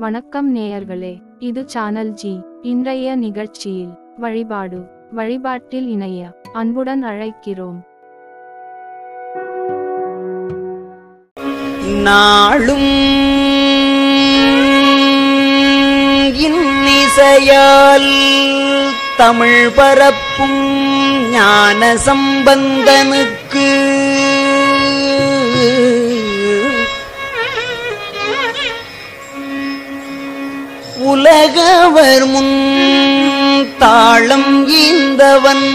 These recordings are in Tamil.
வணக்கம் நேயர்களே இது சானல் ஜி இன்றைய நிகழ்ச்சியில் வழிபாடு வழிபாட்டில் இணைய அன்புடன் அழைக்கிறோம். நாளும் இன்னிசையால் தமிழ் பரப்பும் ஞான சம்பந்தனுக்கு உலகவர் முன் தாளம் ஈந்தவன்.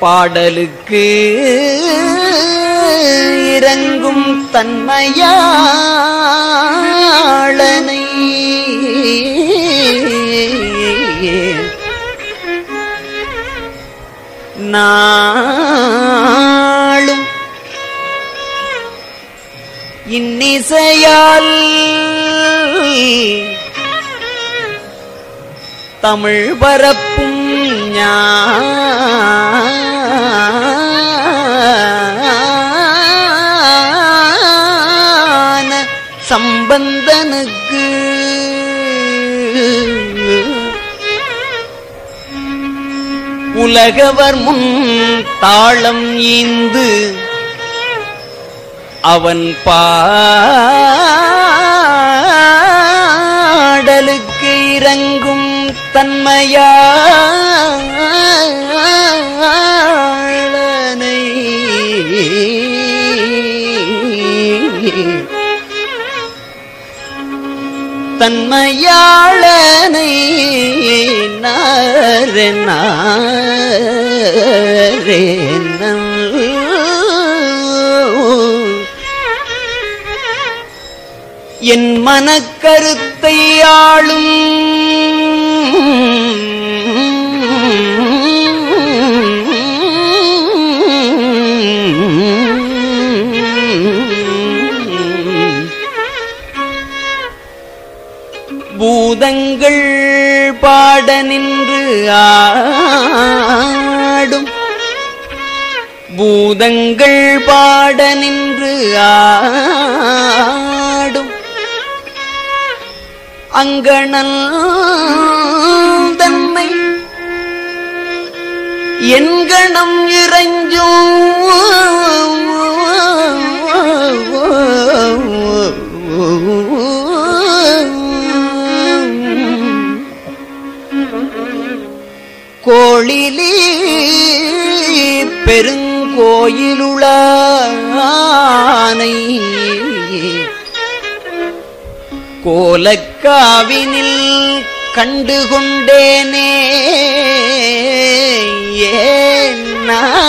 பாடலுக்கு இறங்கும் தன்மையாளனை. நான் இன்னிசையால் தமிழ் பரப்பும் ஞான சம்பந்தனுக்கு உலகவர் முன் தாளம் ஈந்து அவன் பாடலுக்கு இறங்கும் தன்மையாளனை. தன்மையாளனை நாரே நாரே நம் என் மனக்கருத்தை ஆளும். பூதங்கள் பாட நின்று ஆடும். பூதங்கள் பாட நின்று ஆ அங்கணன் தன்னை என்கணம் இறைஞ்சும் கோளிலி பெருங்கோயிலுளானை கோலக்காவினில் கண்டுகொண்டேனே. ஏன் நான்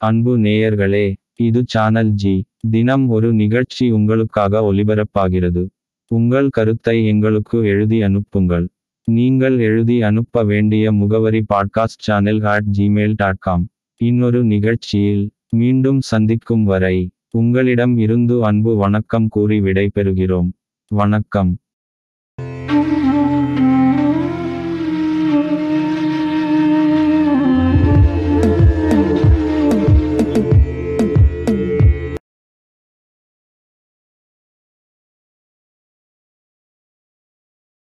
அன்பு நேயர்களே இது சானல் ஜி தினம் ஒரு நிகழ்ச்சி உங்களுக்காக ஒலிபரப்பாகிறது உங்கள் கருத்தை எங்களுக்கு எழுதி அனுப்புங்கள். நீங்கள் எழுதி அனுப்ப வேண்டிய முகவரி podcast channel at Gmail dot com இன்னொரு நிகழ்ச்சியில் மீண்டும் சந்திக்கும் வரை உங்களிடம் இருந்து அன்பு வணக்கம் கூறி விடைபெறுகிறோம். வணக்கம்.